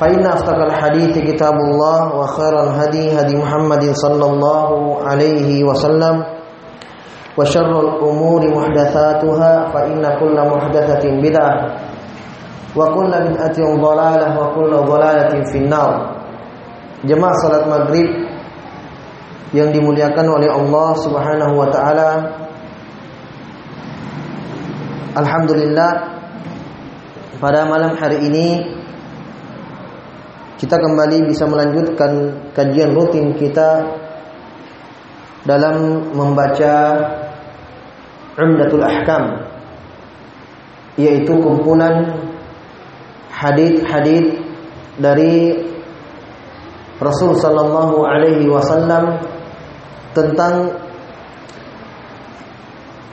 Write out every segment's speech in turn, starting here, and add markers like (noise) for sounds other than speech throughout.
فإن أصدق الحديث كتاب الله وخير الهدي هدي محمد صلى الله عليه وسلم وشر الأمور محدثاتها فإن كل محدثة بدعة وكل بدعة ضلالة وكل ضلالة في النار Jemaah salat maghrib yang dimuliakan oleh Allah Subhanahu wa taala Alhamdulillah pada malam hari ini kita kembali bisa melanjutkan kajian rutin kita dalam membaca Umdatul Ahkam yaitu kumpulan hadis-hadis dari Rasul sallallahu alaihi wasallam tentang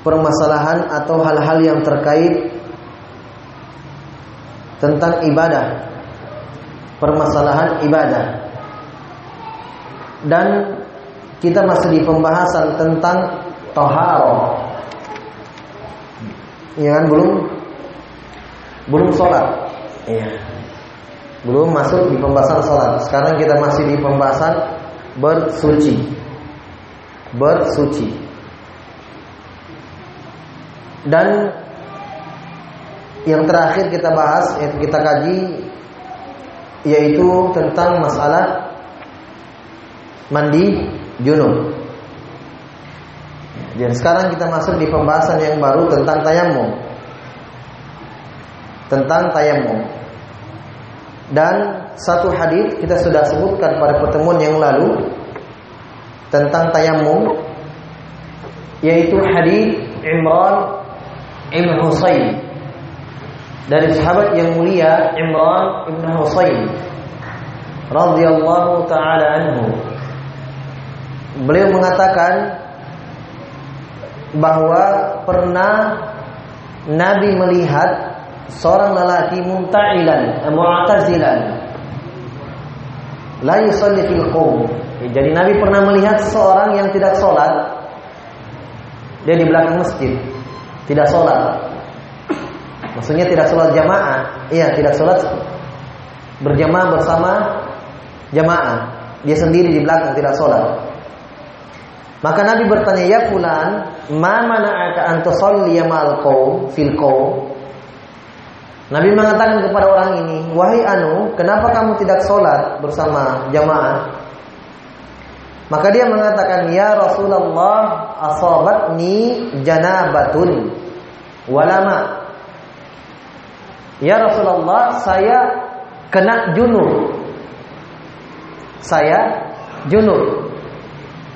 permasalahan atau hal-hal yang terkait tentang ibadah permasalahan ibadah. Dan kita masih di pembahasan tentang toharo. Ya kan belum? Belum sholat. Iya. Belum masuk di pembahasan sholat. Sekarang kita masih di pembahasan bersuci. Bersuci. Dan yang terakhir kita bahas kita kaji yaitu tentang masalah mandi junub. Dan sekarang kita masuk di pembahasan yang baru tentang tayamum. Tentang tayamum. Dan satu hadis kita sudah sebutkan pada pertemuan yang lalu tentang tayamum yaitu hadis Imran Ibn Husayn dari sahabat yang mulia Imran Ibn Husayn radhiyallahu taala anhu. Beliau mengatakan bahwa pernah Nabi melihat seorang lelaki munta'ilan mu'tazilan. La yusalli fil qawm. Jadi Nabi pernah melihat seorang yang tidak sholat. Dia di belakang masjid tidak sholat Maksudnya tidak sholat jamaah. Iya tidak sholat Berjamaah bersama Jamaah. Dia sendiri di belakang tidak sholat. Maka Nabi bertanya Ya fulan Ma mana'aka antusalliya ma'al qawm Fil Nabi mengatakan kepada orang ini Wahai anu Kenapa kamu tidak sholat bersama jamaah? Maka dia mengatakan Ya Rasulullah Asabatni janabatun Walama Ya Rasulullah, saya kena junub. Saya junub.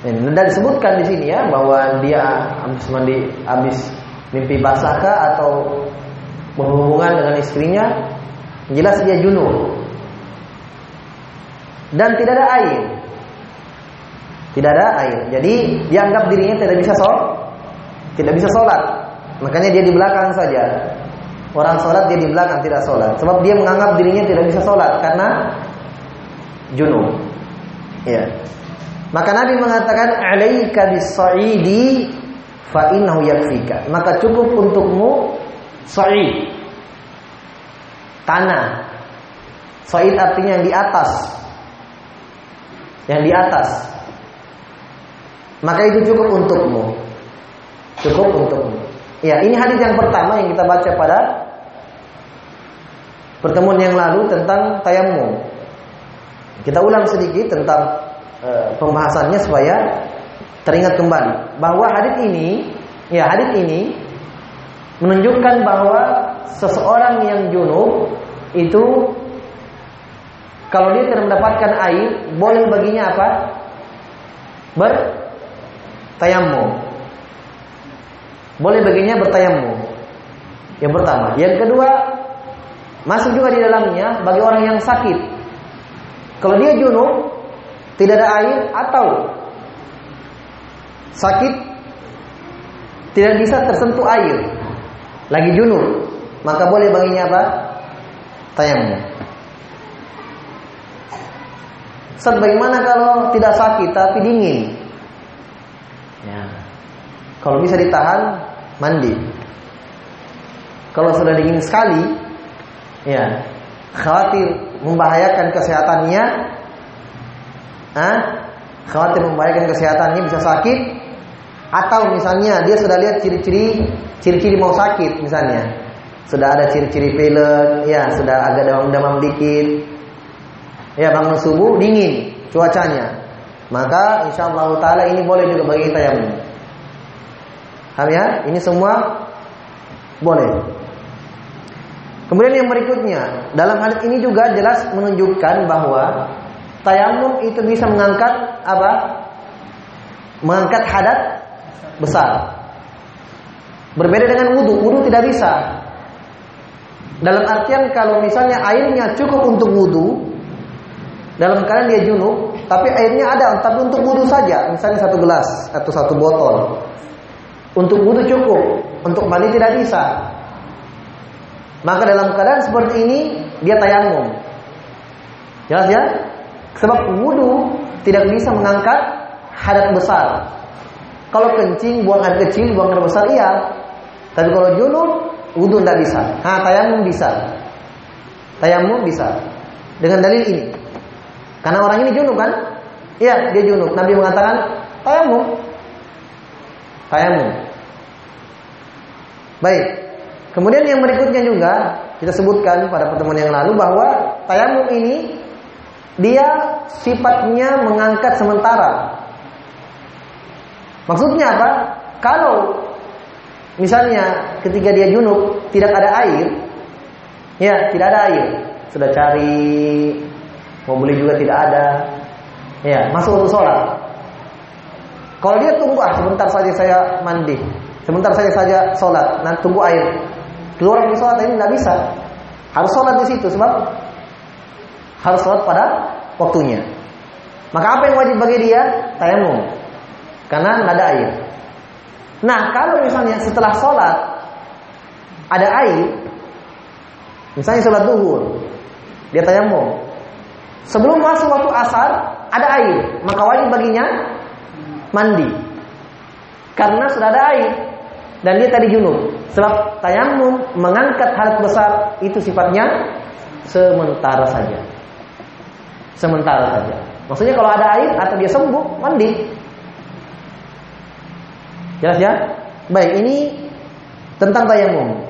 Dan disebutkan di sini ya bahwa dia habis mandi, habis mimpi basahkah atau berhubungan dengan istrinya, jelas dia junub. Dan tidak ada air. Tidak ada air. Jadi dianggap dirinya tidak bisa sholat, tidak bisa sholat. Makanya dia di belakang saja. Orang sholat dia di belakang tidak sholat. Sebab dia menganggap dirinya tidak bisa sholat karena junub. Ya. Maka Nabi mengatakan alaika bis-sa'idi yakfika. Maka cukup untukmu sa'id. Tanah. Sa'id artinya yang di atas. Yang di atas. Maka itu cukup untukmu. Cukup untukmu. Ya, ini hadis yang pertama yang kita baca pada pertemuan yang lalu tentang tayamum. Kita ulang sedikit tentang e, pembahasannya supaya teringat kembali. Bahwa hadis ini ya hadis ini menunjukkan bahwa seseorang yang junub itu kalau dia tidak mendapatkan air boleh baginya apa? Bertayamum boleh baginya bertayamum yang pertama. Yang kedua masuk juga di dalamnya bagi orang yang sakit. Kalau dia junub tidak ada air atau sakit tidak bisa tersentuh air. Lagi junub maka boleh baginya apa? Tayamum. Ustaz bagaimana kalau tidak sakit tapi dingin. Ya. kalau bisa ditahan mandi. Kalau sudah dingin sekali ya khawatir membahayakan kesehatannya ah khawatir membahayakan kesehatannya bisa sakit atau misalnya dia sudah lihat ciri-ciri ciri-ciri mau sakit misalnya. Sudah ada ciri-ciri pilek, ya, sudah agak demam-demam dikit. Ya, bangun subuh dingin cuacanya. Maka insya Allah taala ini boleh juga bagi kita yang Paham ya? Ini semua boleh. Kemudian yang berikutnya, dalam hal ini juga jelas menunjukkan bahwa tayamum itu bisa mengangkat apa? Mengangkat hadat besar. Berbeda dengan wudhu, wudhu tidak bisa. Dalam artian kalau misalnya airnya cukup untuk wudhu, dalam keadaan dia junub, tapi airnya ada, tapi untuk wudhu saja, misalnya satu gelas atau satu botol. Untuk wudhu cukup, untuk mandi tidak bisa. Maka dalam keadaan seperti ini dia tayamum. Jelas ya? Sebab wudhu tidak bisa mengangkat hadat besar. Kalau kencing, buang air kecil, buang air besar, iya. Tapi kalau junub, wudhu tidak bisa. Nah, tayamum bisa. Tayamum bisa. Dengan dalil ini. Karena orang ini junub kan? Iya, dia junub. Nabi mengatakan tayamum. Tayamum. Baik. Kemudian yang berikutnya juga kita sebutkan pada pertemuan yang lalu bahwa tayamum ini dia sifatnya mengangkat sementara Maksudnya apa? Kalau misalnya ketika dia junub tidak ada air, ya tidak ada air, sudah cari, mau beli juga tidak ada, ya masuk untuk sholat. Kalau dia tunggu ah sebentar saja saya mandi, sebentar saja saja sholat, nanti tunggu air, keluar dari sholat ini tidak bisa, harus sholat di situ sebab harus sholat pada waktunya. Maka apa yang wajib bagi dia? Tayamum karena nggak ada air. Nah, kalau misalnya setelah sholat ada air, misalnya sholat duhur, dia tayamum. Sebelum masuk waktu asar ada air, maka wajib baginya mandi. Karena sudah ada air dan dia tadi junub. Sebab tayamum mengangkat hal besar itu sifatnya sementara saja. Sementara saja. Maksudnya kalau ada air atau dia sembuh, mandi. Jelas ya? Baik, ini tentang tayamum.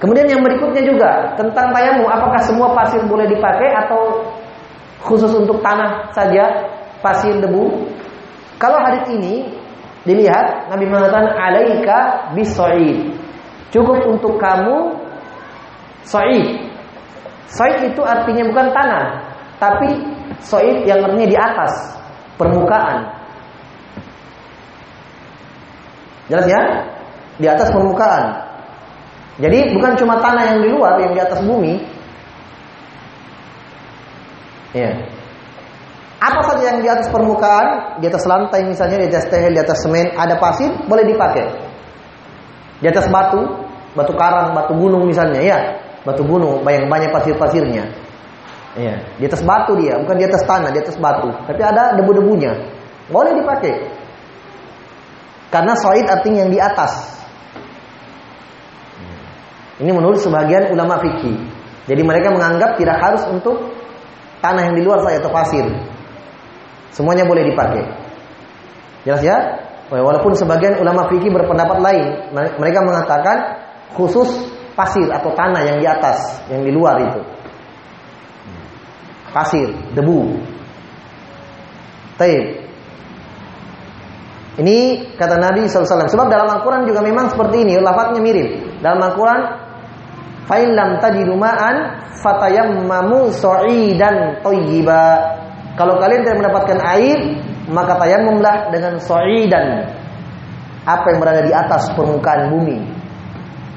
Kemudian yang berikutnya juga tentang tayamum, apakah semua pasir boleh dipakai atau khusus untuk tanah saja pasir debu? Kalau hadis ini dilihat Nabi mengatakan alaika bisoid. Cukup untuk kamu soid. Soid itu artinya bukan tanah, tapi soid yang artinya di atas permukaan. Jelas ya? Di atas permukaan. Jadi bukan cuma tanah yang di luar, yang di atas bumi. Ya. Apa saja yang di atas permukaan, di atas lantai misalnya, di atas tehel, di atas semen, ada pasir, boleh dipakai. Di atas batu, batu karang, batu gunung misalnya, ya. Batu gunung, banyak banyak pasir-pasirnya. Ya, di atas batu dia, bukan di atas tanah, di atas batu. Tapi ada debu-debunya. Boleh dipakai. Karena soid artinya yang di atas. Ini menurut sebagian ulama fikih. Jadi mereka menganggap tidak harus untuk tanah yang di luar saja atau pasir. Semuanya boleh dipakai. Jelas ya? Walaupun sebagian ulama fikih berpendapat lain, mereka mengatakan khusus pasir atau tanah yang di atas, yang di luar itu. Pasir, debu. Taib. Ini kata Nabi SAW. Sebab dalam Al-Quran juga memang seperti ini. Lafaznya mirip. Dalam Al-Quran. Fa'in lam tajidu ma'an fatayammamu so'idan toyiba. Kalau kalian tidak mendapatkan air, maka tayammumlah dengan so'idan. Apa yang berada di atas permukaan bumi.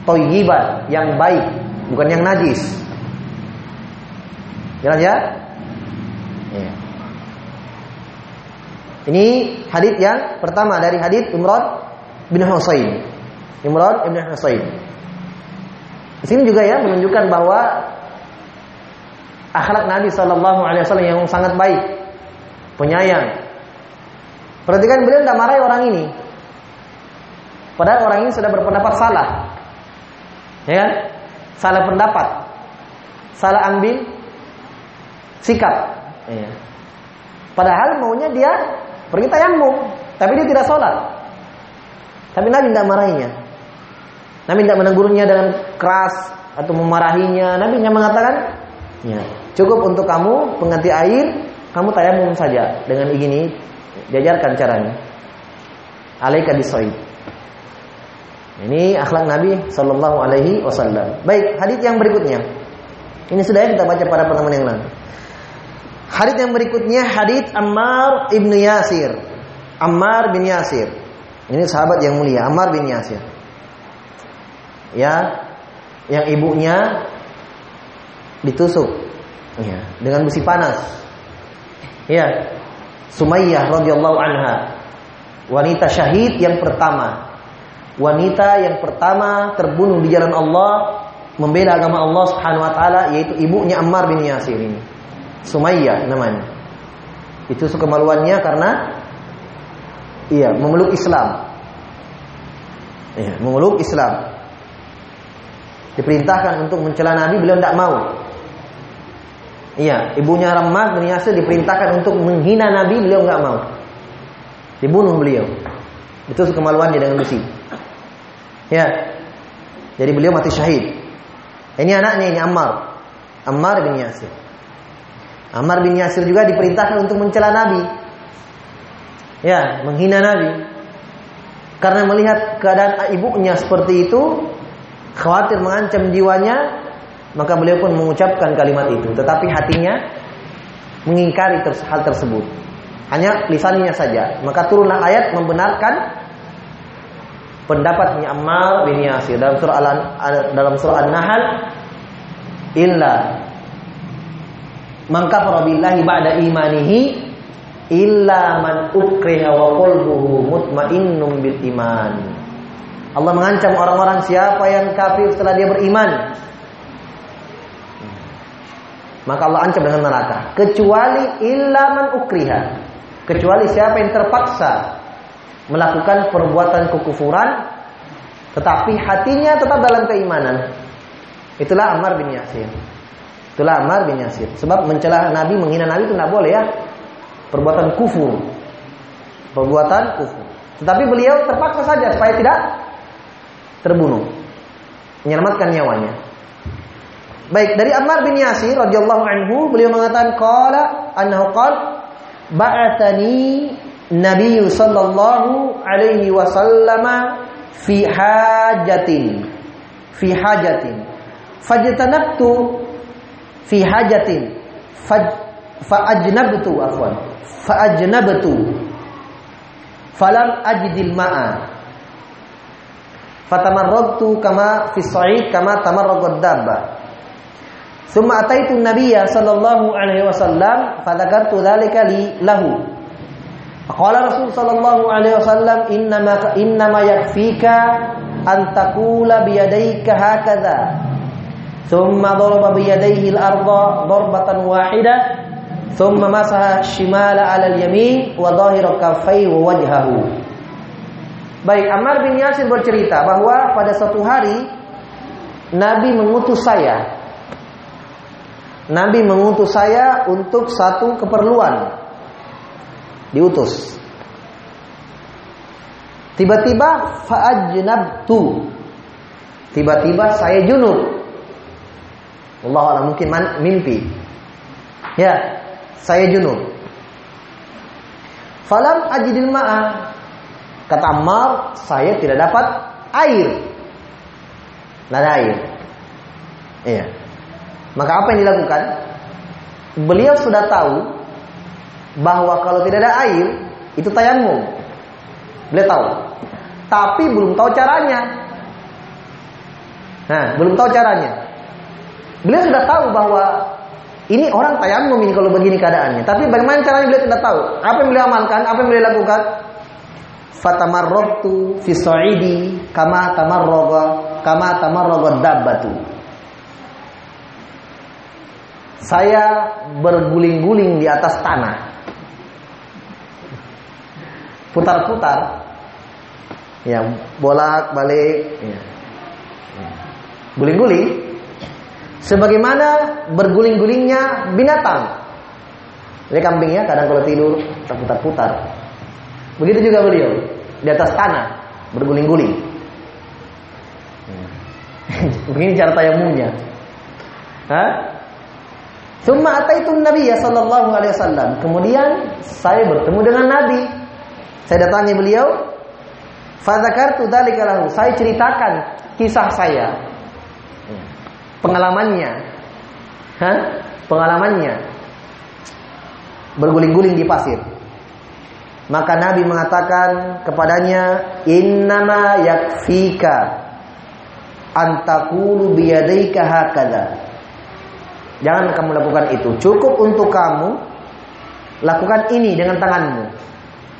Toyiban, yang baik, bukan yang najis. Jelas ya? ya. Ini hadis yang pertama dari hadis Imran bin Husain. Imran bin Husain. Di sini juga ya menunjukkan bahwa akhlak Nabi Shallallahu Alaihi Wasallam yang sangat baik, penyayang. Perhatikan beliau tidak marahi orang ini. Padahal orang ini sudah berpendapat salah. Ya kan? Salah pendapat. Salah ambil sikap. Ya. Padahal maunya dia Pergi tayamum, tapi dia tidak sholat. Tapi Nabi tidak marahinya. Nabi tidak menegurnya dengan keras atau memarahinya. Nabi hanya mengatakan, ya, cukup untuk kamu pengganti air, kamu tayamum saja dengan begini. Diajarkan caranya. Alaika disoid. Ini akhlak Nabi Shallallahu Alaihi Wasallam. Baik, hadis yang berikutnya. Ini sudah kita baca pada pertemuan yang lalu. Hadis yang berikutnya hadis Ammar ibnu Yasir. Ammar bin Yasir. Ini sahabat yang mulia, Ammar bin Yasir. Ya, yang ibunya ditusuk ya, dengan besi panas. Ya, Sumayyah radhiyallahu anha. Wanita syahid yang pertama. Wanita yang pertama terbunuh di jalan Allah membela agama Allah Subhanahu wa taala yaitu ibunya Ammar bin Yasir ini. Sumayyah namanya. Itu kemaluannya karena iya, memeluk Islam. Iya, memeluk Islam. Diperintahkan untuk mencela Nabi, beliau tidak mau. Iya, ibunya Ramah bin Yasir diperintahkan untuk menghina Nabi, beliau nggak mau. Dibunuh beliau. Itu kemaluannya dengan besi. Ya. Jadi beliau mati syahid. Ini anaknya ini Ammar. Ammar bin Yasir. Ammar bin Yasir juga diperintahkan untuk mencela Nabi. Ya, menghina Nabi. Karena melihat keadaan ibunya seperti itu, khawatir mengancam jiwanya, maka beliau pun mengucapkan kalimat itu. Tetapi hatinya mengingkari hal tersebut. Hanya lisannya saja. Maka turunlah ayat membenarkan pendapatnya Ammar bin Yasir dalam surah Al dalam surah An-Nahl illa man kafara billahi ba'da imanihi illa man ukriha wa qalbuhu mutmainnun bil iman. Allah mengancam orang-orang siapa yang kafir setelah dia beriman. Maka Allah ancam dengan neraka. Kecuali illa man ukriha. Kecuali siapa yang terpaksa melakukan perbuatan kekufuran tetapi hatinya tetap dalam keimanan. Itulah Ammar bin Yasir. Itulah Ammar bin Yasir. Sebab mencela Nabi, menghina Nabi itu tidak boleh ya. Perbuatan kufur. Perbuatan kufur. Tetapi beliau terpaksa saja supaya tidak terbunuh. Menyelamatkan nyawanya. Baik, dari Ammar bin Yasir radhiyallahu anhu beliau mengatakan qala annahu qala ba'athani Nabi sallallahu alaihi wasallam fi hajatin. Fi hajatin. Fajtanabtu fi hajatin. Fa ajnabtu afwan. Fa ajnabtu falam ajidil ma'a. Fatamarradtu kama fi sa'id kama tamarraqad dabba Summa ataitu nabiyya sallallahu alaihi wasallam fadzakartu dzalika li lahu. Qala Rasul sallallahu alaihi wasallam innama innama yakfika an taqula bi yadayka hakadha. Summa daraba bi yadayhi al-ardha darbatan wahidah. Thumma masaha shimala 'ala al-yamin wa dhahira kaffayhi wa wajhahu. Baik, Ammar bin Yasir bercerita bahwa pada suatu hari Nabi mengutus saya Nabi mengutus saya untuk satu keperluan. Diutus. Tiba-tiba fa'ajnabtu. Tiba-tiba saya junub. Allah Allah mungkin mimpi. Ya, saya junub. Falam ajidil ma'a. Kata Ammar, saya tidak dapat air. Tidak ada air. Iya. Maka apa yang dilakukan? Beliau sudah tahu bahwa kalau tidak ada air itu tayamum. Beliau tahu. Tapi belum tahu caranya. Nah, belum tahu caranya. Beliau sudah tahu bahwa ini orang tayamum ini kalau begini keadaannya. Tapi bagaimana caranya beliau tidak tahu. Apa yang beliau amalkan? Apa yang beliau lakukan? Fatamarrabtu fi sa'idi kama tamarraga kama tamarraga dabbatu. Saya berguling-guling di atas tanah. Putar-putar. Ya, bolak-balik, ya. Guling-guling sebagaimana berguling-gulingnya binatang. Jadi kambingnya kadang kalau tidur terputar-putar. Begitu juga beliau di atas tanah berguling-guling. (laughs) Begini cara tayamumnya. Hah? Summa ataitu Nabi ya sallallahu alaihi wasallam. Kemudian saya bertemu dengan Nabi. Saya datangi beliau. Fadzakartu dzalika lahu. Saya ceritakan kisah saya. Pengalamannya. Hah? Pengalamannya. Berguling-guling di pasir. Maka Nabi mengatakan kepadanya, "Innama yakfika antakulu biyadaika hakada." Jangan kamu lakukan itu. Cukup untuk kamu lakukan ini dengan tanganmu.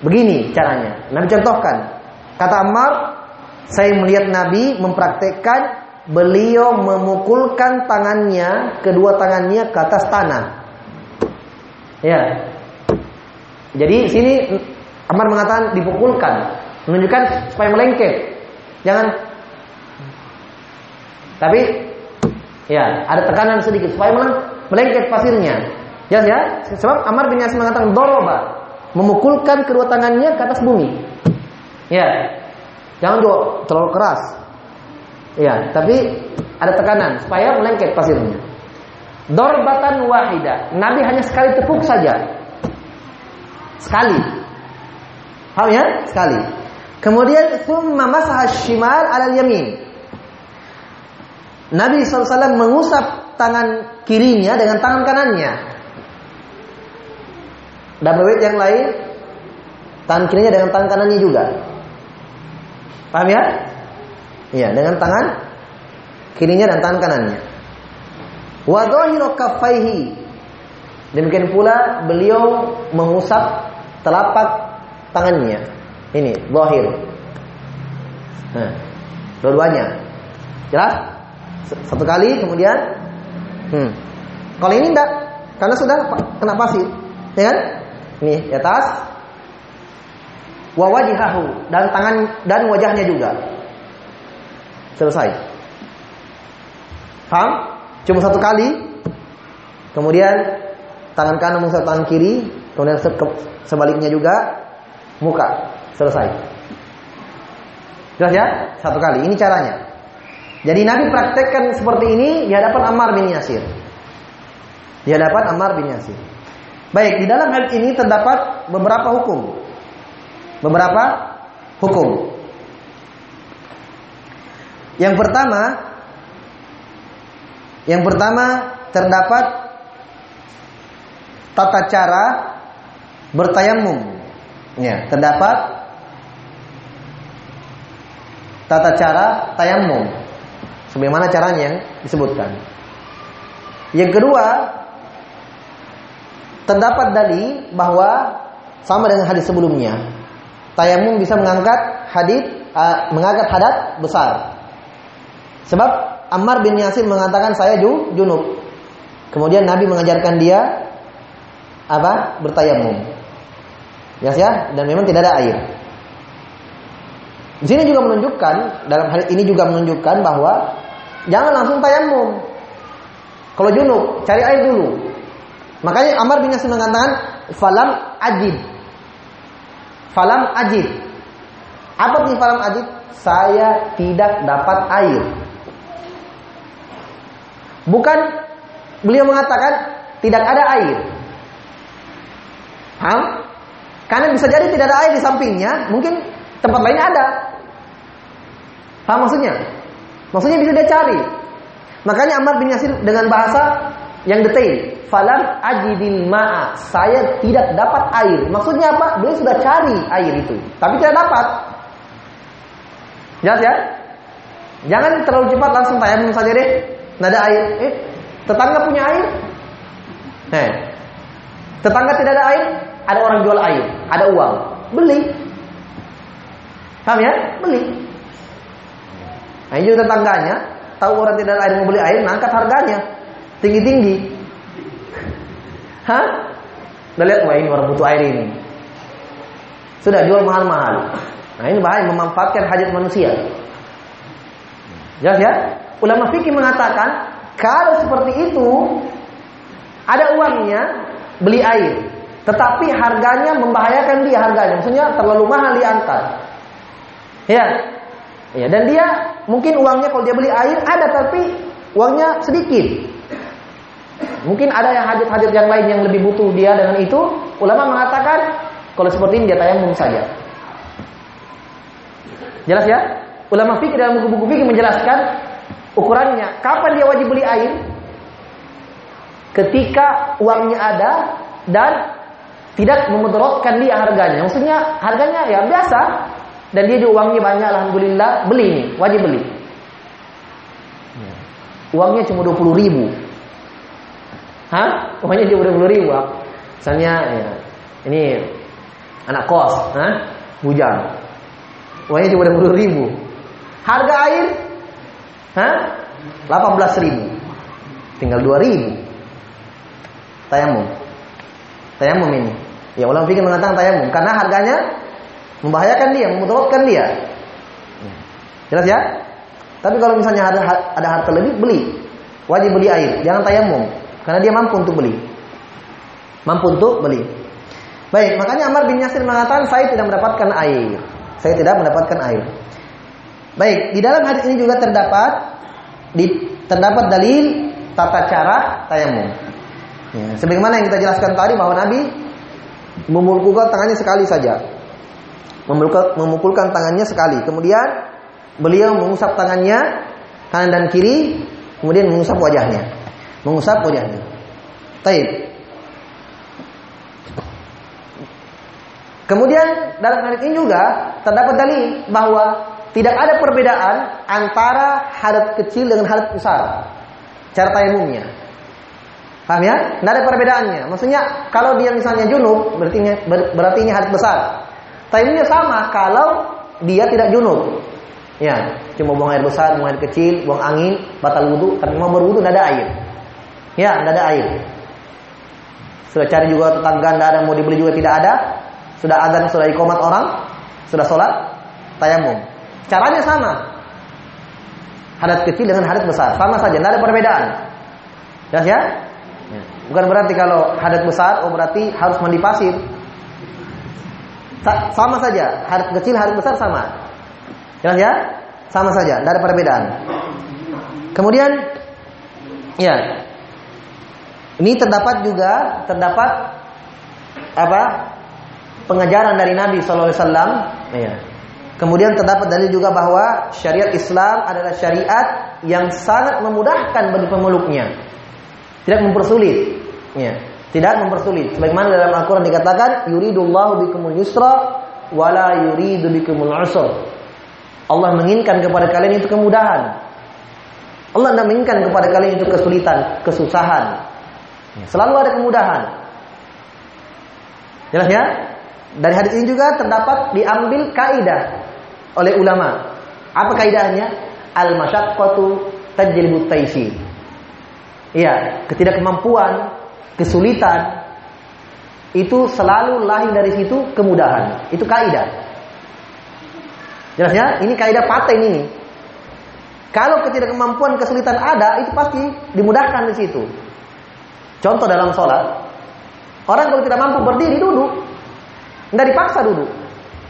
Begini caranya. Nabi contohkan. Kata Ammar, saya melihat Nabi mempraktekkan beliau memukulkan tangannya, kedua tangannya ke atas tanah. Ya. Jadi sini Ammar mengatakan dipukulkan, menunjukkan supaya melengket. Jangan tapi ya, ada tekanan sedikit supaya melengket pasirnya. Jelas ya? Sebab Ammar bin Yasir mengatakan doroba, memukulkan kedua tangannya ke atas bumi. Ya. Jangan juga terlalu keras. Ya, tapi ada tekanan supaya melengket pasirnya. Dorbatan wahida. Nabi hanya sekali tepuk saja. Sekali. Paham ya? Sekali. Kemudian thumma masaha shimal ala yamin. Nabi SAW mengusap tangan kirinya dengan tangan kanannya. Dan riwayat yang lain tangan kirinya dengan tangan kanannya juga. Paham ya? Iya, dengan tangan kirinya dan tangan kanannya. Wa dhahiru kaffaihi. Demikian pula beliau mengusap telapak tangannya. Ini zahir. Nah, dua-duanya. Jelas? Satu kali kemudian hmm. Kalau ini enggak karena sudah kena pasir. Ya kan? Ini di atas wa wajhahu dan tangan dan wajahnya juga. Selesai. Paham? Cuma satu kali. Kemudian tangan kanan mengusap tangan kiri, kemudian sebaliknya juga muka. Selesai. Jelas ya? Satu kali. Ini caranya. Jadi Nabi praktekkan seperti ini di hadapan Ammar bin Yasir. Di hadapan Ammar bin Yasir. Baik, di dalam hal ini terdapat beberapa hukum. Beberapa hukum. Yang pertama, yang pertama terdapat tata cara bertayamum. Ya, terdapat tata cara tayamum. Sebagaimana caranya yang disebutkan. Yang kedua, terdapat dalil bahwa sama dengan hadis sebelumnya. Tayamum bisa mengangkat hadis uh, mengangkat hadat besar. Sebab Ammar bin Yasir mengatakan saya ju, junub. Kemudian Nabi mengajarkan dia apa? Bertayamum. Ya, ya, dan memang tidak ada air. Di sini juga menunjukkan dalam hal ini juga menunjukkan bahwa jangan langsung tayamum. Kalau junub, cari air dulu. Makanya Amr bin Yasir mengatakan falam ajib. Falam ajib. Apa arti falam ajib? Saya tidak dapat air. Bukan beliau mengatakan tidak ada air. Paham? Karena bisa jadi tidak ada air di sampingnya, mungkin tempat lainnya ada. Paham maksudnya? Maksudnya bisa dia cari. Makanya Ammar bin Yasir dengan bahasa yang detail. Falam ajidil ma'a. Saya tidak dapat air. Maksudnya apa? Dia sudah cari air itu. Tapi tidak dapat. Jelas ya? Jangan terlalu cepat langsung tayamum saja deh. Nggak ada air. Eh, tetangga punya air? Eh, tetangga tidak ada air? Ada orang jual air. Ada uang. Beli. Paham ya? Beli. Nah, itu tetangganya tahu orang tidak ada air mau beli air, angkat harganya tinggi-tinggi. Hah? Udah lihat wah ini orang butuh air ini. Sudah jual mahal-mahal. Nah ini bahaya memanfaatkan hajat manusia. Jelas ya? Ulama fikih mengatakan kalau seperti itu ada uangnya beli air, tetapi harganya membahayakan dia harganya. Maksudnya terlalu mahal diangkat. Ya. Ya, dan dia mungkin uangnya kalau dia beli air ada tapi uangnya sedikit. Mungkin ada yang hajat-hajat yang lain yang lebih butuh dia dengan itu. Ulama mengatakan kalau seperti ini dia tayamum saja. Jelas ya? Ulama fikih dalam buku-buku fikih menjelaskan ukurannya. Kapan dia wajib beli air? Ketika uangnya ada dan tidak memudaratkan dia harganya. Maksudnya harganya ya biasa dan dia juga uangnya banyak alhamdulillah beli ini wajib beli. Uangnya cuma 20 ribu. Hah? Uangnya cuma 20 ribu. Misalnya ya, ini anak kos, hah? Bujang. Uangnya cuma 20 ribu. Harga air? Hah? 18 ribu. Tinggal 2 ribu. Tayamum. Tayamum ini. Ya ulama fikir mengatakan tayamum karena harganya membahayakan dia, memudaratkan dia. Jelas ya? Tapi kalau misalnya ada ada harta lebih beli. Wajib beli air, jangan tayamum karena dia mampu untuk beli. Mampu untuk beli. Baik, makanya Amr bin Yasir mengatakan saya tidak mendapatkan air. Saya tidak mendapatkan air. Baik, di dalam hadis ini juga terdapat di, terdapat dalil tata cara tayamum. Ya, sebagaimana yang kita jelaskan tadi bahwa Nabi memukulkan tangannya sekali saja. Memukulkan, memukulkan tangannya sekali. Kemudian beliau mengusap tangannya kanan dan kiri, kemudian mengusap wajahnya. Mengusap wajahnya. Taib. Kemudian dalam hadis ini juga terdapat dalil bahwa tidak ada perbedaan antara hadat kecil dengan hadat besar. Cara tayamumnya. Paham ya? Tidak ada perbedaannya. Maksudnya kalau dia misalnya junub, berarti berarti ini hadat besar. Tayamumnya sama kalau dia tidak junub. Ya, cuma buang air besar, buang air kecil, buang angin, batal wudhu. Tapi mau berwudhu tidak ada air. Ya, tidak ada air. Sudah cari juga tetangga tidak ada, mau dibeli juga tidak ada. Sudah adzan, sudah ikomat orang, sudah sholat, tayamum. Caranya sama. Hadat kecil dengan hadat besar, sama saja, tidak ada perbedaan. Jelas ya? Bukan berarti kalau hadat besar, oh berarti harus mandi pasir. Sama saja, hadat kecil, hadat besar sama. Jelas ya? Sama saja, tidak ada perbedaan. Kemudian, ya, ini terdapat juga terdapat apa? Pengajaran dari Nabi Shallallahu Alaihi. Ya. Kemudian terdapat dalil juga bahwa syariat Islam adalah syariat yang sangat memudahkan bagi pemeluknya, tidak mempersulit. Ya. Tidak mempersulit. Sebagaimana dalam Al-Quran dikatakan, yuridullahu bikumul yusra, wala yuridu bikumul usra. Allah menginginkan kepada kalian itu kemudahan. Allah tidak menginginkan kepada kalian itu kesulitan, kesusahan. Selalu ada kemudahan. Jelas ya? Dari hadis ini juga terdapat diambil kaidah oleh ulama. Apa kaidahnya? Al masyaqqatu tajlibu taisir. Iya, ketidakmampuan, kesulitan itu selalu lahir dari situ kemudahan. Itu kaidah. Jelas ya? Ini kaidah paten ini. Kalau ketidakmampuan kesulitan ada, itu pasti dimudahkan di situ. Contoh dalam sholat, orang kalau tidak mampu berdiri duduk, tidak dipaksa duduk,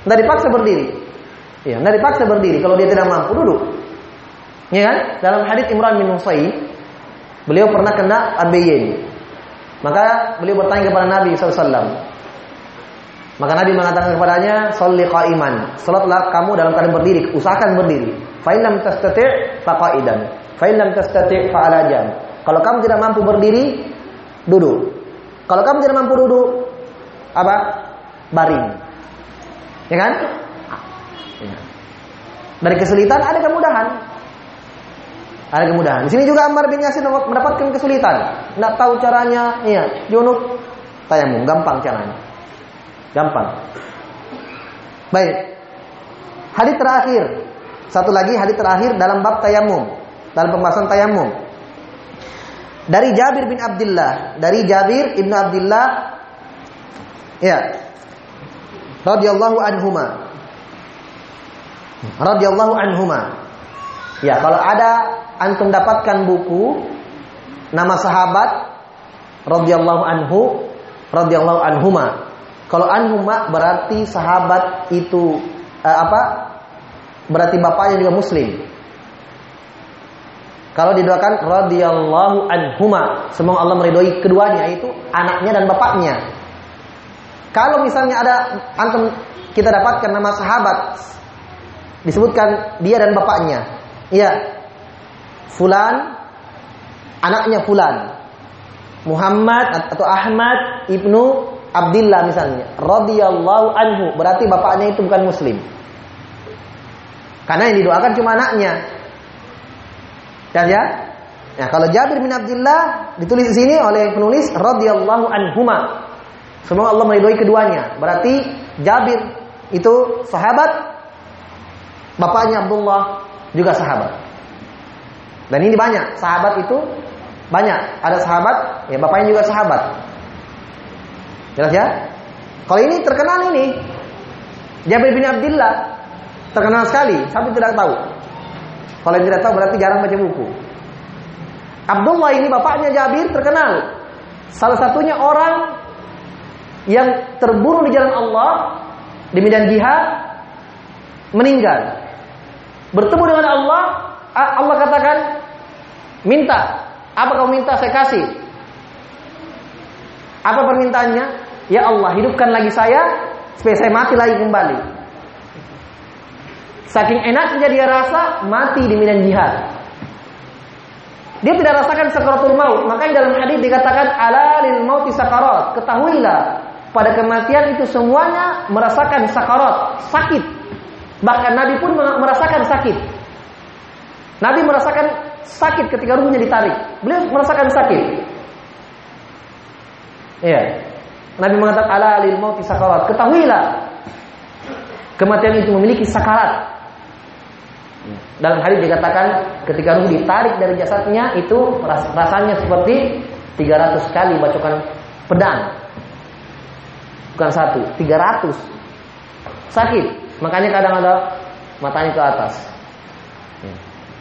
tidak dipaksa berdiri. Ya, tidak dipaksa berdiri kalau dia tidak mampu duduk. Ya kan? Dalam hadits Imran bin Husain, beliau pernah kena ABY. Maka beliau bertanya kepada Nabi SAW. Maka Nabi mengatakan kepadanya, "Sholli qa'iman." Salatlah kamu dalam keadaan berdiri, usahakan berdiri. Fa in lam tastati' fa qa'idan. Fa in lam tastati' fa ala jam. Kalau kamu tidak mampu berdiri, duduk. Kalau kamu tidak mampu duduk, apa? Baring. Ya kan? Ya. Dari kesulitan ada kemudahan. Ada kemudahan. Di sini juga Ammar bin Yasir mendapatkan kesulitan. Tidak tahu caranya, iya, junub tayamum, gampang caranya. Gampang. Baik. Hadis terakhir. Satu lagi hadis terakhir dalam bab tayamum, dalam pembahasan tayamum. Dari Jabir bin Abdullah, dari Jabir ibnu Abdullah, ya, radhiyallahu anhuma, radhiyallahu anhuma. Ya, kalau ada antum dapatkan buku nama sahabat radhiyallahu anhu, radhiyallahu anhuma. Kalau anhuma berarti sahabat itu eh, apa? Berarti bapaknya juga muslim. Kalau didoakan radhiyallahu anhuma, semoga Allah meridhoi keduanya itu anaknya dan bapaknya. Kalau misalnya ada antum kita dapatkan nama sahabat disebutkan dia dan bapaknya. Iya. Fulan anaknya fulan. Muhammad atau Ahmad ibnu Abdullah misalnya, radhiyallahu anhu, berarti bapaknya itu bukan muslim. Karena yang didoakan cuma anaknya. Ya, ya. Nah, kalau Jabir bin Abdullah ditulis di sini oleh penulis radhiyallahu anhuma. Semoga Allah meridhoi keduanya. Berarti Jabir itu sahabat, bapaknya Abdullah juga sahabat. Dan ini banyak, sahabat itu banyak. Ada sahabat, ya bapaknya juga sahabat. Jelas ya? Kalau ini terkenal ini Jabir bin Abdullah terkenal sekali, sampai tidak tahu. Kalau yang tidak tahu berarti jarang baca buku. Abdullah ini bapaknya Jabir terkenal. Salah satunya orang yang terbunuh di jalan Allah di medan jihad meninggal. Bertemu dengan Allah, Allah katakan, "Minta. Apa kau minta saya kasih." Apa permintaannya? Ya Allah, hidupkan lagi saya supaya saya mati lagi kembali. Saking enaknya dia rasa mati di medan jihad. Dia tidak rasakan sakaratul maut. Makanya dalam hadis dikatakan ala lil mauti sakarat. Ketahuilah pada kematian itu semuanya merasakan sakarat, sakit. Bahkan Nabi pun merasakan sakit. Nabi merasakan sakit ketika ruhnya ditarik. Beliau merasakan sakit. Iya. Nabi mengatakan ala lil mauti sakarat. Ketahuilah kematian itu memiliki sakarat. Dalam hadis dikatakan ketika ruh ditarik dari jasadnya itu rasanya seperti 300 kali bacokan pedang. Bukan satu, 300. Sakit. Makanya kadang ada matanya ke atas.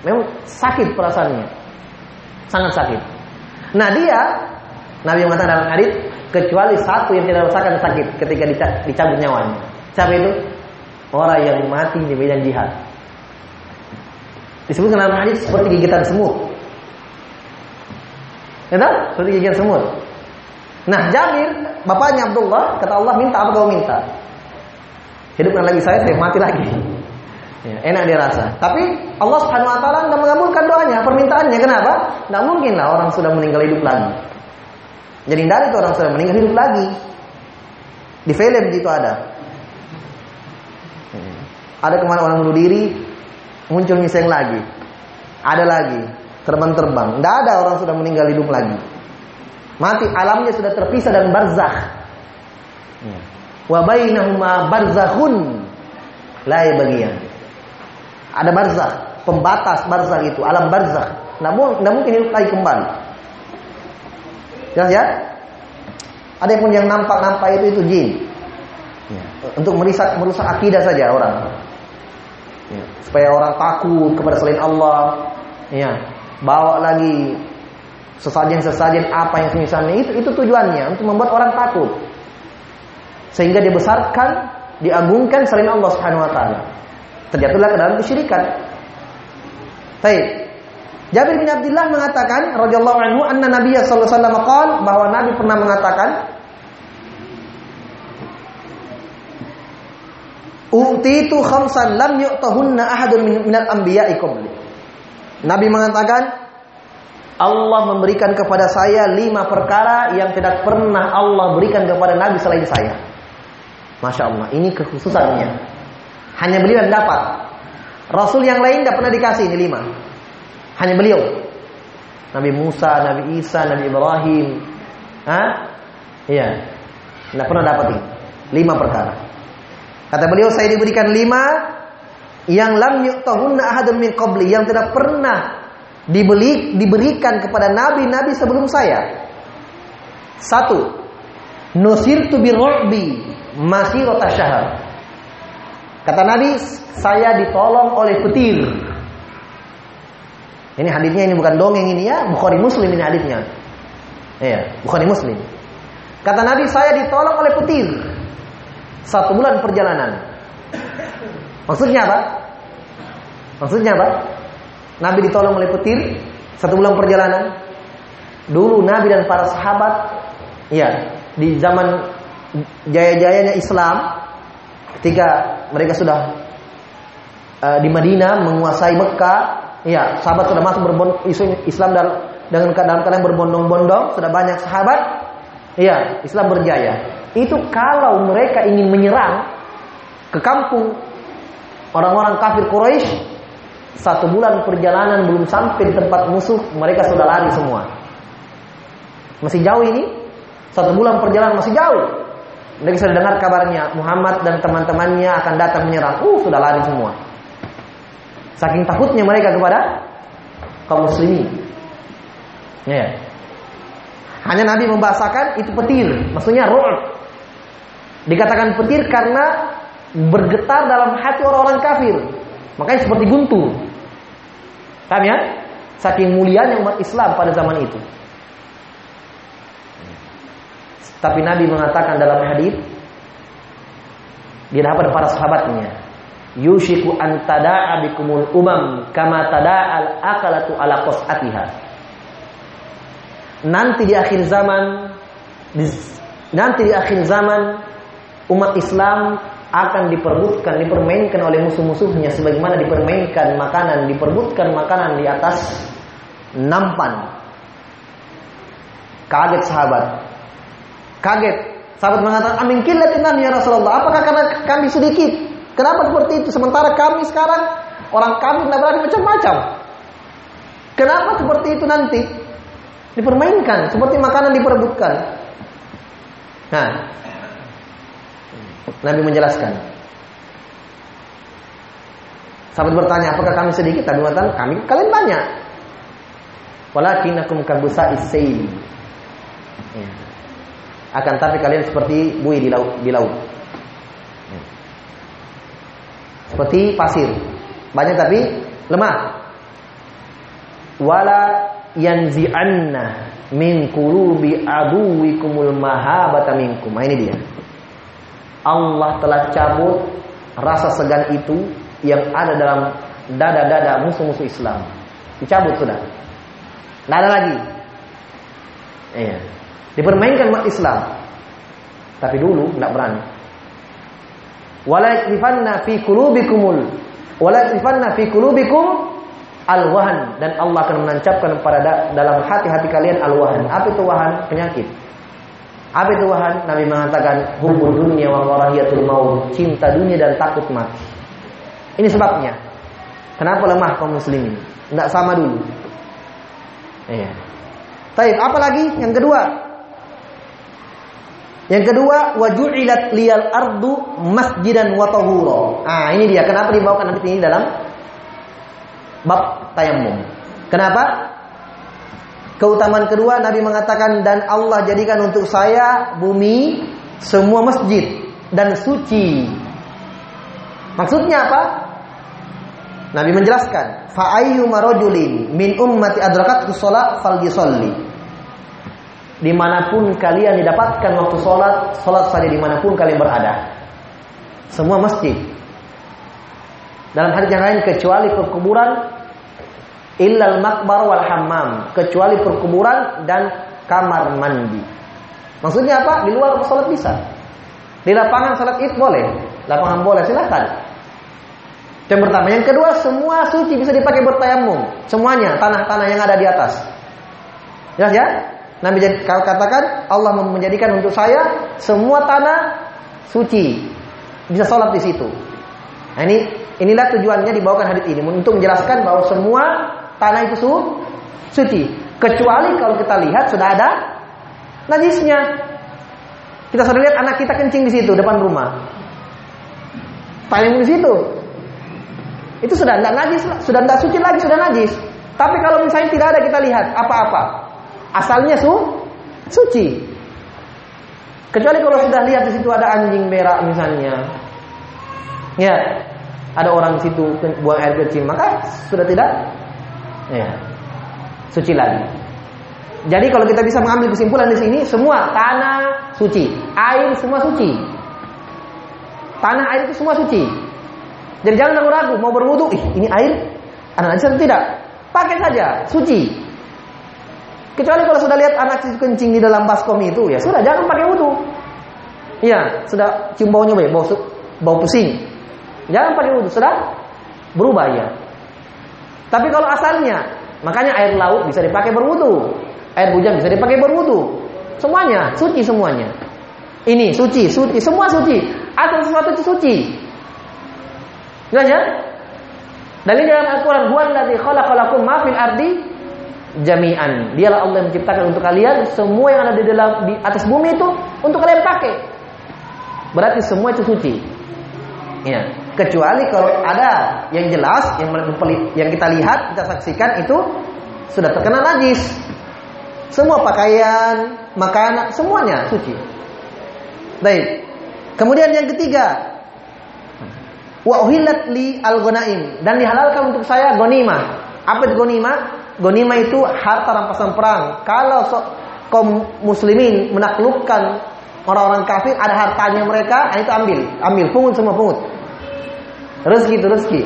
Memang sakit perasaannya. Sangat sakit. Nah dia Nabi mengatakan dalam hadis kecuali satu yang tidak merasakan sakit ketika dicabut nyawanya. Siapa itu? Orang yang mati di medan jihad. Disebut dalam hadis seperti gigitan semut. Ya? Seperti gigitan semut. Nah, Jabir, bapaknya Abdullah, kata Allah, minta apa kau minta? Hidupkan lagi saya, saya mati lagi. Ya, enak dia rasa. Tapi Allah Subhanahu wa taala tidak mengabulkan doanya, permintaannya. Kenapa? Tidak mungkin lah orang sudah meninggal hidup lagi. Jadi dari itu orang sudah meninggal hidup lagi. Di film itu ada. Ada ke mana orang bunuh diri, muncul miseng lagi. Ada lagi, terbang-terbang. Tidak ada orang sudah meninggal hidup lagi. Mati alamnya sudah terpisah dan barzakh. Wa bainahuma barzakhun la bagian. Ada barzakh, pembatas barzakh itu, alam barzakh. Namun tidak mungkin lagi kembali. Jelas ya? Ada pun yang nampak-nampak itu itu jin. Ya. Untuk merusak merusak akidah saja orang. Ya, supaya orang takut kepada selain Allah. Ya, bawa lagi sesajen-sesajen apa yang semisalnya itu itu tujuannya untuk membuat orang takut. Sehingga dia besarkan, diagungkan selain Allah Subhanahu wa taala. Terjatuhlah ke dalam kesyirikan. Baik. Jabir bin Abdullah mengatakan radhiyallahu anhu anna Nabi sallallahu alaihi wasallam bahwa Nabi pernah mengatakan Utitu khamsan lam yu'tahunna ahadun min minal anbiya'i qabli. Nabi mengatakan Allah memberikan kepada saya lima perkara yang tidak pernah Allah berikan kepada Nabi selain saya. Masya Allah, ini kekhususannya. Hanya beliau yang dapat. Rasul yang lain tidak pernah dikasih ini lima. Hanya beliau. Nabi Musa, Nabi Isa, Nabi Ibrahim. Hah? Iya. Tidak pernah dapat ini. Lima perkara. Kata beliau, saya diberikan lima yang lam yu'tahunna ahadun min qabli yang tidak pernah dibeli diberikan kepada nabi-nabi sebelum saya. Satu, nusirtu birru'bi masirata syahr. Kata Nabi, saya ditolong oleh petir ini hadisnya ini bukan dongeng ini ya, Bukhari Muslim ini hadisnya. Iya, Bukhari Muslim. Kata Nabi, saya ditolong oleh petir. Satu bulan perjalanan. Maksudnya apa? Maksudnya apa? Nabi ditolong oleh petir satu bulan perjalanan. Dulu Nabi dan para sahabat, ya, di zaman jaya-jayanya Islam, ketika mereka sudah uh, di Madinah menguasai Mekah, Iya, sahabat sudah masuk berbond Islam dalam dengan keadaan berbondong-bondong, sudah banyak sahabat. Iya, Islam berjaya. Itu kalau mereka ingin menyerang ke kampung orang-orang kafir Quraisy, satu bulan perjalanan belum sampai di tempat musuh, mereka sudah lari semua. Masih jauh ini? Satu bulan perjalanan masih jauh. Mereka sudah dengar kabarnya Muhammad dan teman-temannya akan datang menyerang. Uh, sudah lari semua. Saking takutnya mereka kepada kaum muslimin. Ya. Hanya Nabi membahasakan itu petir, maksudnya ru'b. Dikatakan petir karena bergetar dalam hati orang-orang kafir. Makanya seperti guntur. Paham ya? Saking mulianya umat Islam pada zaman itu. Tapi Nabi mengatakan dalam hadis di hadapan para sahabatnya, yushiku an tada'a bikumul umam kama tada'al akalatu ala qas'atiha. Nanti di akhir zaman di, nanti di akhir zaman umat Islam akan diperbutkan, dipermainkan oleh musuh-musuhnya sebagaimana dipermainkan makanan, diperbutkan makanan di atas nampan. Kaget sahabat. Kaget. Sahabat mengatakan, "Amin killatin ya Rasulullah." Apakah karena kami sedikit? Kenapa seperti itu? Sementara kami sekarang orang kami tidak berani macam-macam. Kenapa seperti itu nanti? Dipermainkan, seperti makanan diperebutkan. Nah, Nabi menjelaskan. Sahabat bertanya, apakah kami sedikit? Nabi mengatakan, kami kalian banyak. Walakinakum kabusa isayl. Ya. Akan tapi kalian seperti buih di laut. Di laut. Seperti pasir. Banyak tapi lemah. Wala yanzi'anna min qulubi aduwikumul mahabata minkum. Nah, ini dia. Allah telah cabut rasa segan itu yang ada dalam dada-dada musuh-musuh Islam. Dicabut sudah. Tidak ada lagi. Iya. Dipermainkan umat Islam. Tapi dulu tidak berani wala fi qulubikumul wala fi qulubikum al-wahan dan Allah akan menancapkan pada dalam hati-hati kalian al-wahan. Apa itu wahan? Penyakit. Apa itu wahan? Nabi mengatakan hubbud dunya wa karahiyatul maut, cinta dunia dan takut mati. Ini sebabnya. Kenapa lemah kaum muslimin? Tidak sama dulu. Iya. Baik, apa lagi? Yang kedua, yang kedua, wajulat liyal ardu masjidan wa. Ah, ini dia. Kenapa dibawakan nanti ini dalam bab tayamum? Kenapa? Keutamaan kedua Nabi mengatakan dan Allah jadikan untuk saya bumi semua masjid dan suci. Maksudnya apa? Nabi menjelaskan, fa ayyuma rajulin min ummati adrakat shalah falyusalli. Di mana pun kalian didapatkan waktu sholat, sholat saja di mana pun kalian berada. Semua masjid. Dalam hadis yang lain kecuali perkuburan illal makbar wal hammam, kecuali perkuburan dan kamar mandi. Maksudnya apa? Di luar sholat bisa. Di lapangan sholat id boleh. Lapangan boleh silahkan. Yang pertama, yang kedua semua suci bisa dipakai bertayamum. Semuanya tanah-tanah yang ada di atas. Jelas ya? Nabi katakan Allah menjadikan untuk saya semua tanah suci. Bisa sholat di situ. Nah, ini inilah tujuannya dibawakan hadis ini untuk menjelaskan bahwa semua tanah itu su, suci. Kecuali kalau kita lihat sudah ada najisnya. Kita sudah lihat anak kita kencing di situ depan rumah. Tayang di situ. Itu sudah tidak najis, sudah tidak suci lagi, sudah najis. Tapi kalau misalnya tidak ada kita lihat apa-apa, asalnya su suci. Kecuali kalau sudah lihat di situ ada anjing berak misalnya, ya ada orang di situ buang air kecil, maka sudah tidak, ya suci lagi. Jadi kalau kita bisa mengambil kesimpulan di sini, semua tanah suci, air semua suci. Tanah air itu semua suci. Jadi jangan ragu-ragu mau berwudu, ih ini air anak najis tidak? Pakai saja, suci. Kecuali kalau sudah lihat anak kencing di dalam baskom itu, ya sudah jangan pakai wudu. Iya, sudah cium baunya bau bau pusing. Jangan pakai wudu, sudah berubah ya. Tapi kalau asalnya, makanya air laut bisa dipakai berwudu, air hujan bisa dipakai berwudu. Semuanya suci semuanya. Ini suci, suci, semua suci. Asal sesuatu itu suci. Jelas ya? Dalil dalam Al-Quran, Huwa alladhi khalaqalakum ma fil ardi jami'an. Dialah Allah yang menciptakan untuk kalian semua yang ada di dalam di atas bumi itu untuk kalian pakai. Berarti semua itu suci. Ya, kecuali kalau ada yang jelas yang yang kita lihat, kita saksikan itu sudah terkena najis. Semua pakaian, makanan, semuanya suci. Baik. Kemudian yang ketiga, Wa li al-ghanaim dan dihalalkan untuk saya gonima. Apa itu gonima? Gonima itu harta rampasan perang. Kalau so, kaum muslimin menaklukkan orang-orang kafir ada hartanya mereka, nah itu ambil, ambil pungut semua pungut. Rezeki itu rezeki.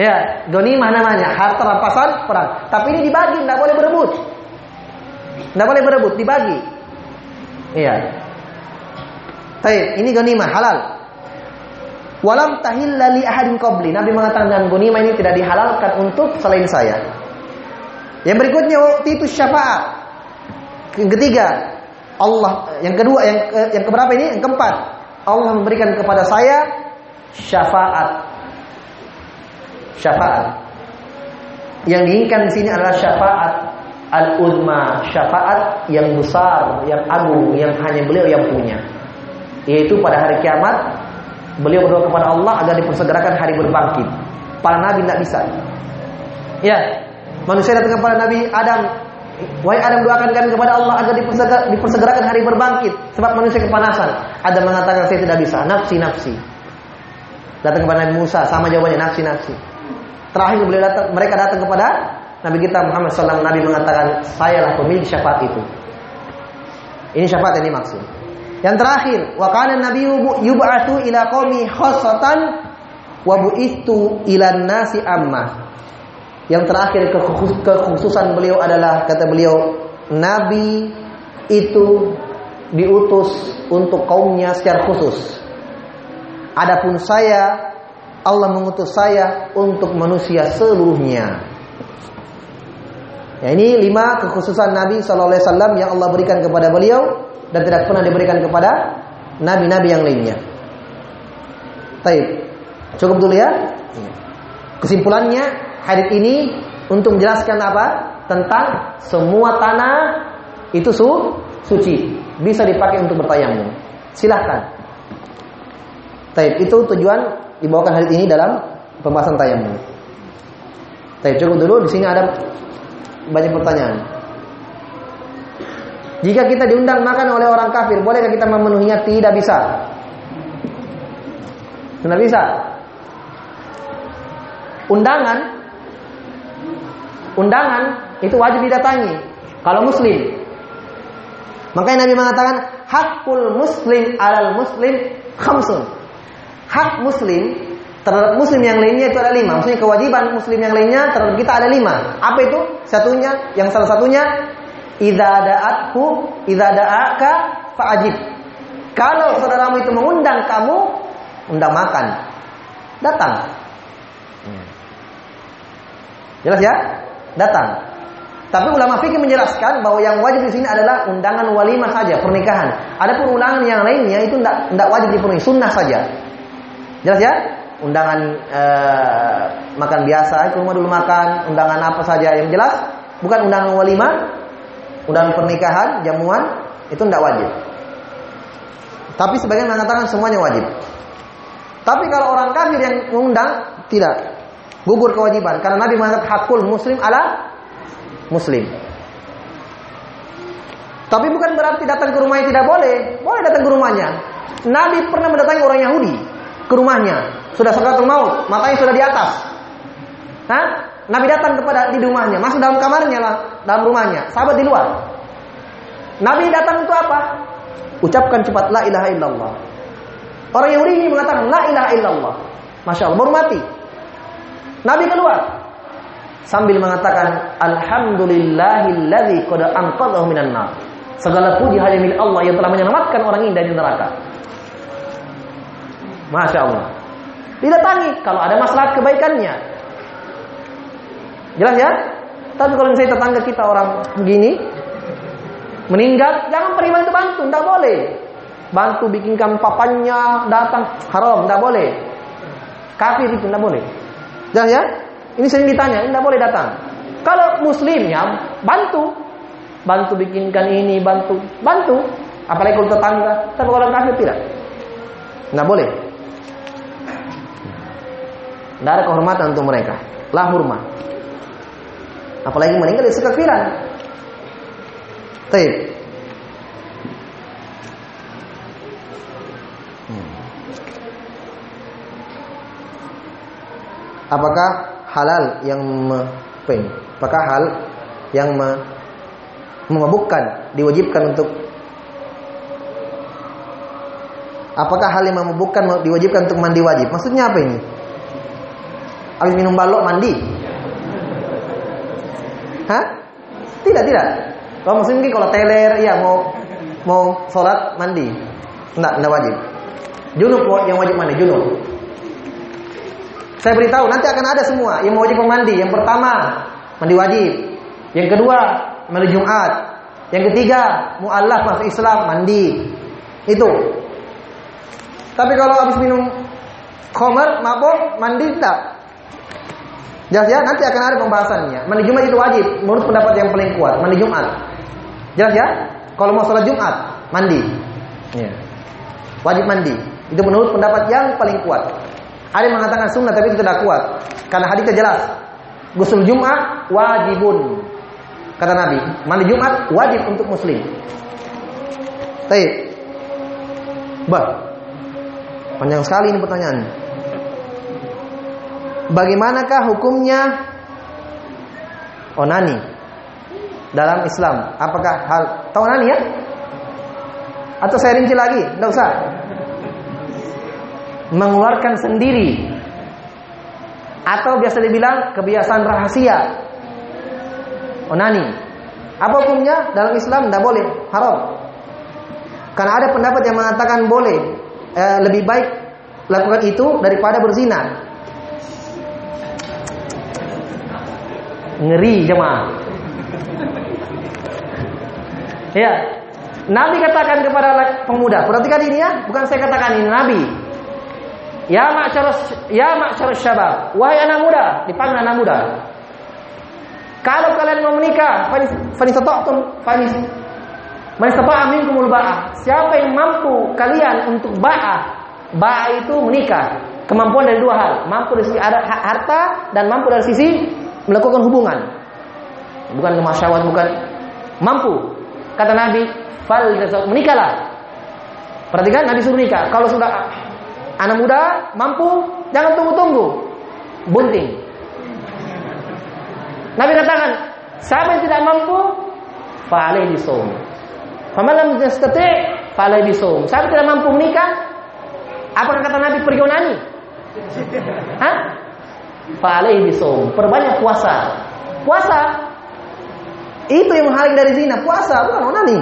Ya, gonima namanya, harta rampasan perang. Tapi ini dibagi, tidak boleh berebut. Tidak boleh berebut, dibagi. Iya. Baik, ini gonima halal. Walam tahilla li ahadin qabli. Nabi mengatakan dan gonima ini tidak dihalalkan untuk selain saya. Yang berikutnya waktu itu syafaat. Yang ketiga, Allah. Yang kedua, yang yang keberapa ini? Yang keempat. Allah memberikan kepada saya syafaat. Syafaat. Yang diinginkan di sini adalah syafaat al-uzma, syafaat yang besar, yang agung, yang hanya beliau yang punya. Yaitu pada hari kiamat Beliau berdoa kepada Allah agar dipersegerakan hari berbangkit. Para nabi tidak bisa. Ya, manusia datang kepada Nabi Adam. Wahai Adam doakan kami kepada Allah agar dipersegerakan hari berbangkit. Sebab manusia kepanasan. Adam mengatakan saya tidak bisa. Nafsi nafsi. Datang kepada Nabi Musa sama jawabannya nafsi nafsi. Terakhir beliau datang, mereka datang kepada Nabi kita Muhammad SAW. Nabi mengatakan sayalah pemilik syafaat itu. Ini syafaat yang dimaksud. Yang terakhir, wa kana nabiyyu yub'atsu ila qaumi khassatan wa bu'istu ila nasi ammah. Yang terakhir kekhususan beliau adalah kata beliau nabi itu diutus untuk kaumnya secara khusus. Adapun saya Allah mengutus saya untuk manusia seluruhnya. Ya, ini lima kekhususan Nabi Shallallahu Alaihi Wasallam yang Allah berikan kepada beliau dan tidak pernah diberikan kepada nabi-nabi yang lainnya. Taib. Cukup dulu ya. Kesimpulannya hadis ini untuk menjelaskan apa? Tentang semua tanah itu su suci, bisa dipakai untuk bertayamum. Silahkan. Taib itu tujuan dibawakan hadis ini dalam pembahasan tayamum. Taib cukup dulu di sini ada banyak pertanyaan. Jika kita diundang makan oleh orang kafir, bolehkah kita memenuhinya? Tidak bisa. Tidak bisa. Undangan undangan itu wajib didatangi kalau muslim. Makanya Nabi mengatakan hakul muslim alal muslim khamsun. Hak muslim terhadap muslim yang lainnya itu ada lima. Maksudnya kewajiban muslim yang lainnya terhadap kita ada lima. Apa itu? Satunya, yang salah satunya idza da'athu idza da'aka fa'ajib. Kalau saudaramu itu mengundang kamu, undang makan. Datang. Jelas ya? Datang. Tapi ulama fikih menjelaskan bahwa yang wajib di sini adalah undangan walimah saja, pernikahan. Adapun undangan yang lainnya itu tidak tidak wajib dipenuhi, sunnah saja. Jelas ya? Undangan eh, makan biasa, itu rumah dulu makan, undangan apa saja yang jelas, bukan undangan walimah, undangan pernikahan, jamuan, itu tidak wajib. Tapi sebagian mengatakan semuanya wajib. Tapi kalau orang kafir yang mengundang, tidak. Gugur kewajiban. Karena Nabi mengatakan hakul muslim ala muslim. Tapi bukan berarti datang ke rumahnya tidak boleh. Boleh datang ke rumahnya. Nabi pernah mendatangi orang Yahudi ke rumahnya. Sudah sakratul maut, matanya sudah di atas. Hah? Nabi datang kepada di rumahnya, masuk dalam kamarnya lah, dalam rumahnya. Sahabat di luar. Nabi datang untuk apa? Ucapkan cepat la ilaha illallah. Orang Yahudi ini mengatakan la ilaha illallah. Masya Allah, baru mati. Nabi keluar sambil mengatakan alhamdulillahilladzi qad anqadhahu minan nar. Segala puji hanya milik Allah yang telah menyelamatkan orang ini dari neraka. Masya Allah. Didatangi kalau ada masalah kebaikannya. Jelas ya? Tapi kalau misalnya tetangga kita orang begini meninggal, jangan pergi itu bantu, tidak boleh. Bantu bikinkan papannya datang haram, tidak boleh. Kafir itu tidak boleh. Jelas ya? Ini sering ditanya, tidak boleh datang. Kalau muslimnya bantu, bantu bikinkan ini, bantu, bantu. Apalagi kalau tetangga. Tapi kalau kafir tidak, tidak boleh. Tidak ada kehormatan untuk mereka. Lah hormat. Apalagi meninggal di kekafiran. Baik. Apakah halal yang apa? Apakah hal yang me, memabukkan diwajibkan untuk Apakah hal yang memabukkan diwajibkan untuk mandi wajib? Maksudnya apa ini? Habis minum balok mandi? Hah? Tidak, tidak. Kalau muslim mungkin kalau teler, ya mau mau sholat mandi. Enggak, enggak wajib. Junub yang wajib mandi, junub. Saya beritahu nanti akan ada semua yang wajib mandi. Yang pertama mandi wajib. Yang kedua mandi Jumat. Yang ketiga mualaf masuk Islam mandi. Itu. Tapi kalau habis minum khamar, mabuk, mandi tidak. Jelas ya, nanti akan ada pembahasannya. Mandi Jumat itu wajib menurut pendapat yang paling kuat, mandi Jumat. Jelas ya? Kalau mau sholat Jumat, mandi. Ya. Wajib mandi. Itu menurut pendapat yang paling kuat. Ada yang mengatakan sunnah tapi itu tidak kuat. Karena hadisnya jelas. Gusul Jumat wajibun. Kata Nabi, mandi Jumat wajib untuk muslim. Baik. Bah. Panjang sekali ini pertanyaan. Bagaimanakah hukumnya onani dalam Islam? Apakah hal tahu onani ya? Atau saya rinci lagi? Tidak usah mengeluarkan sendiri. Atau biasa dibilang kebiasaan rahasia. Onani. Apa hukumnya? Dalam Islam tidak boleh. Haram. Karena ada pendapat yang mengatakan boleh eh, lebih baik lakukan itu daripada berzina. Ngeri jemaah. Ya Nabi katakan kepada pemuda perhatikan ini ya bukan saya katakan ini Nabi Ya ma'syarus ya ma'syarus syabab, wahai anak muda, dipanggil anak muda. Kalau kalian mau menikah, fani sata'tum fani Man istata'a minkumul ba'ah. Siapa yang mampu kalian untuk ba'ah? Ba'ah itu menikah. Kemampuan dari dua hal, mampu dari sisi harta dan mampu dari sisi melakukan hubungan. Bukan kemasyawat, bukan mampu. Kata Nabi, fal menikahlah. Perhatikan Nabi suruh nikah. Kalau sudah Anak muda mampu, jangan tunggu-tunggu. Bunting. Nabi katakan, siapa yang tidak mampu, fa'alaihi bisawm. Faman lam yastati' fa'alaihi bisawm. Siapa yang tidak mampu menikah, apa kata Nabi pergi onani? Hah? Fa'alaihi bisawm. Perbanyak puasa. Puasa itu yang menghalangi dari zina, puasa bukan onani.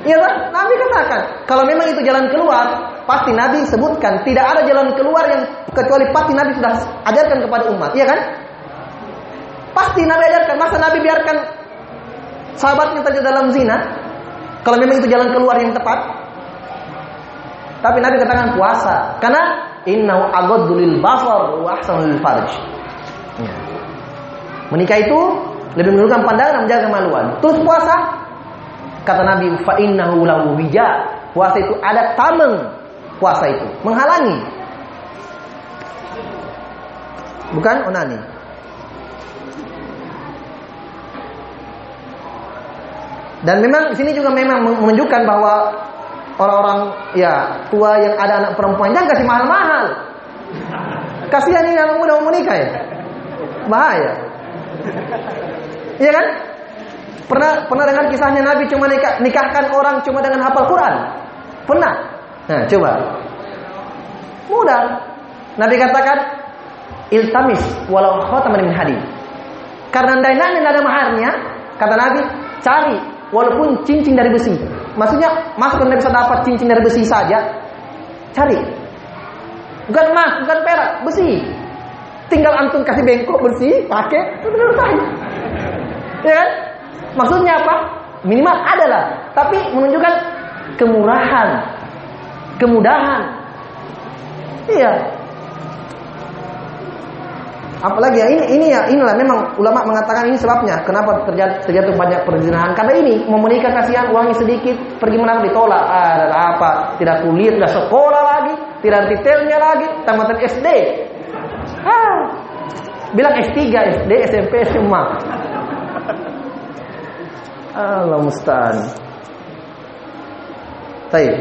Iya kan? Nabi katakan, kalau memang itu jalan keluar, pasti Nabi sebutkan tidak ada jalan keluar yang kecuali pasti Nabi sudah ajarkan kepada umat, iya kan? Pasti Nabi ajarkan, masa Nabi biarkan sahabatnya terjadi dalam zina? Kalau memang itu jalan keluar yang tepat. Tapi Nabi katakan puasa, karena innahu aghaddu basar wa ahsanu farj. Ya. Menikah itu lebih menurunkan pandangan dan menjaga kemaluan. Terus puasa, kata Nabi fa innahu wija. Puasa itu ada tameng. Puasa itu menghalangi. Bukan onani. Dan memang di sini juga memang menunjukkan bahwa orang-orang ya tua yang ada anak perempuan jangan kasih mahal-mahal. Kasihan ini anak muda mau menikah ya. Bahaya. Iya kan? Pernah pernah dengar kisahnya Nabi cuma nikah, nikahkan orang cuma dengan hafal Quran? Pernah? Nah, coba. Mudah. Nabi katakan iltamis walau khataman min hadid. Karena ndainan tidak ada maharnya, kata Nabi, cari walaupun cincin dari besi. Maksudnya, mas kalau bisa dapat cincin dari besi saja, cari. Bukan emas, bukan perak, besi. Tinggal antum kasih bengkok bersih, pakai, sudah selesai. Ya kan? Maksudnya apa? Minimal adalah, tapi menunjukkan kemurahan, kemudahan. Iya. Apalagi ya ini ini ya inilah memang ulama mengatakan ini sebabnya kenapa terjadi terjatuh banyak perzinahan. Karena ini mau menikah kasihan uangnya sedikit pergi menang ditolak. Ah apa? Tidak kuliah tidak sekolah lagi tidak detailnya lagi tamatan SD ah bilang S3 SD SMP SMA Allah musta'an Baik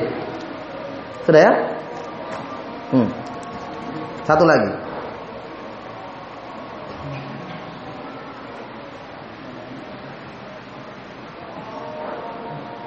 Sudah ya? Hmm. Satu lagi